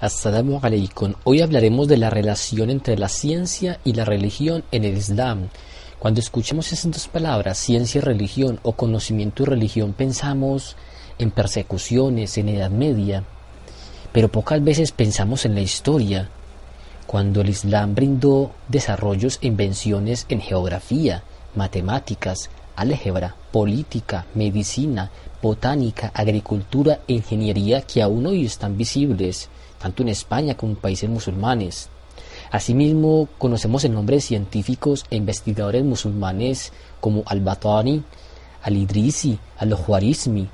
Assalamu. Hoy hablaremos de la relación entre la ciencia y la religión en el Islam. Cuando escuchemos esas dos palabras, ciencia y religión o conocimiento y religión, pensamos en persecuciones, en Edad Media, pero pocas veces pensamos en la historia, cuando el Islam brindó desarrollos e invenciones en geografía, matemáticas, álgebra, política, medicina, botánica, agricultura e ingeniería que aún hoy están visibles tanto en España como en países musulmanes. Asimismo, conocemos el nombre de científicos e investigadores musulmanes como al-Batani, al-Idrisi, al-Khwarizmi,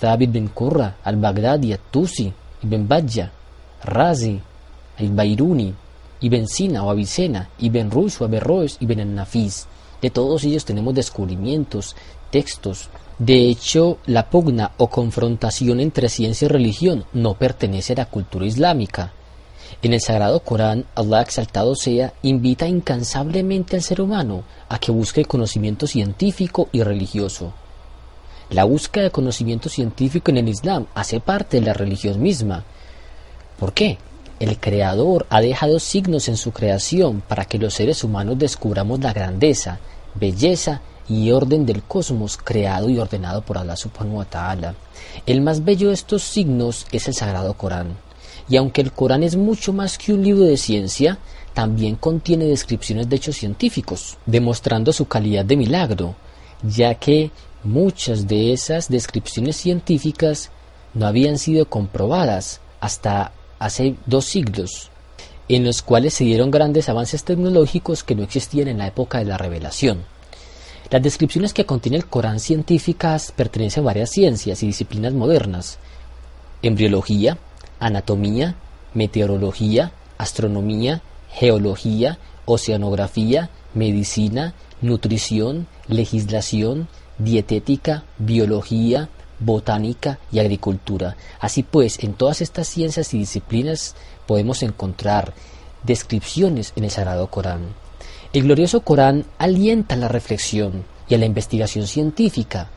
Thabit bin Qurra, al-Baghdadi, al-Tusi, Ibn Bajja, Razi, al-Bairuni, Ibn Sina o Avicena, Ibn Rushd o Averroes, Ibn al-Nafis. De todos ellos tenemos descubrimientos, textos, de hecho, la pugna o confrontación entre ciencia y religión no pertenece a la cultura islámica. En el Sagrado Corán, Allah exaltado sea, invita incansablemente al ser humano a que busque conocimiento científico y religioso. La búsqueda de conocimiento científico en el Islam hace parte de la religión misma. ¿Por qué? El Creador ha dejado signos en su creación para que los seres humanos descubramos la grandeza, belleza y orden del cosmos creado y ordenado por Allah subhanahu wa ta'ala. El más bello de estos signos es el Sagrado Corán. Y aunque el Corán es mucho más que un libro de ciencia, también contiene descripciones de hechos científicos, demostrando su calidad de milagro, ya que muchas de esas descripciones científicas no habían sido comprobadas hasta hace dos siglos, en los cuales se dieron grandes avances tecnológicos que no existían en la época de la revelación. Las descripciones que contiene el Corán científicas pertenecen a varias ciencias y disciplinas modernas. Embriología, anatomía, meteorología, astronomía, geología, oceanografía, medicina, nutrición, legislación, dietética, biología, botánica y agricultura. Así pues, en todas estas ciencias y disciplinas podemos encontrar descripciones en el Sagrado Corán. El glorioso Corán alienta la reflexión y a la investigación científica,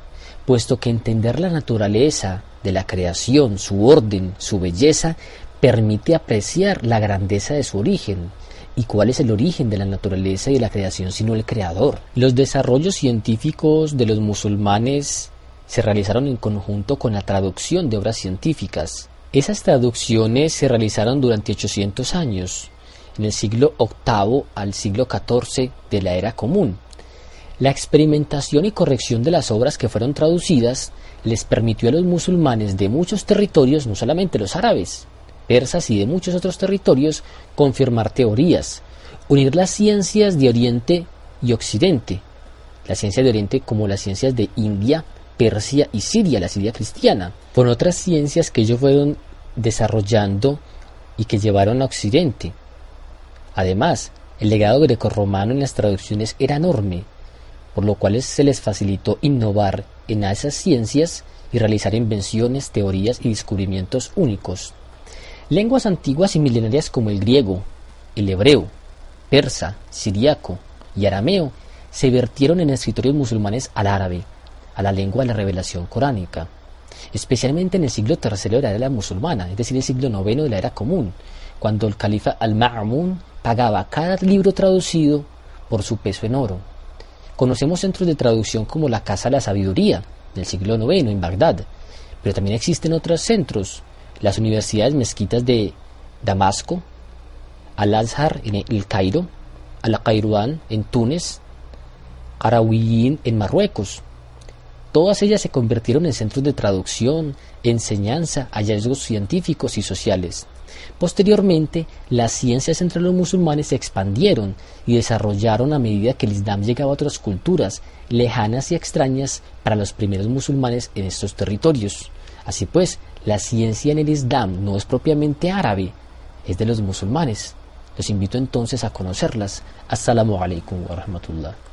puesto que entender la naturaleza de la creación, su orden, su belleza, permite apreciar la grandeza de su origen. ¿Y cuál es el origen de la naturaleza y de la creación sino el creador? Los desarrollos científicos de los musulmanes se realizaron en conjunto con la traducción de obras científicas. Esas traducciones se realizaron durante 800 años, en el siglo VIII al siglo XIV de la era común. La experimentación y corrección de las obras que fueron traducidas les permitió a los musulmanes de muchos territorios, no solamente los árabes, persas y de muchos otros territorios, confirmar teorías, unir las ciencias de Oriente y Occidente, la ciencia de Oriente como las ciencias de India, Persia y Siria, la Siria cristiana, con otras ciencias que ellos fueron desarrollando y que llevaron a Occidente, Además, el legado grecorromano en las traducciones era enorme, por lo cual se les facilitó innovar en esas ciencias y realizar invenciones, teorías y descubrimientos únicos. Lenguas antiguas y milenarias como el griego, el hebreo, persa, siriaco y arameo se vertieron en escritorios musulmanes al árabe, a la lengua de la revelación coránica, especialmente en el siglo III de la era musulmana, es decir, el siglo IX de la era común, cuando el califa al-Ma'amun pagaba cada libro traducido por su peso en oro. Conocemos centros de traducción como la Casa de la Sabiduría, del siglo IX en Bagdad, pero también existen otros centros, las universidades mezquitas de Damasco, Al-Azhar en El Cairo, Al-Qairuan en Túnez, Arawiyin en Marruecos. Todas ellas se convirtieron en centros de traducción, enseñanza, hallazgos científicos y sociales. Posteriormente, las ciencias entre los musulmanes se expandieron y desarrollaron a medida que el Islam llegaba a otras culturas lejanas y extrañas para los primeros musulmanes en estos territorios. Así pues, la ciencia en el Islam no es propiamente árabe, es de los musulmanes. Los invito entonces a conocerlas. Assalamu alaikum wa rahmatullah.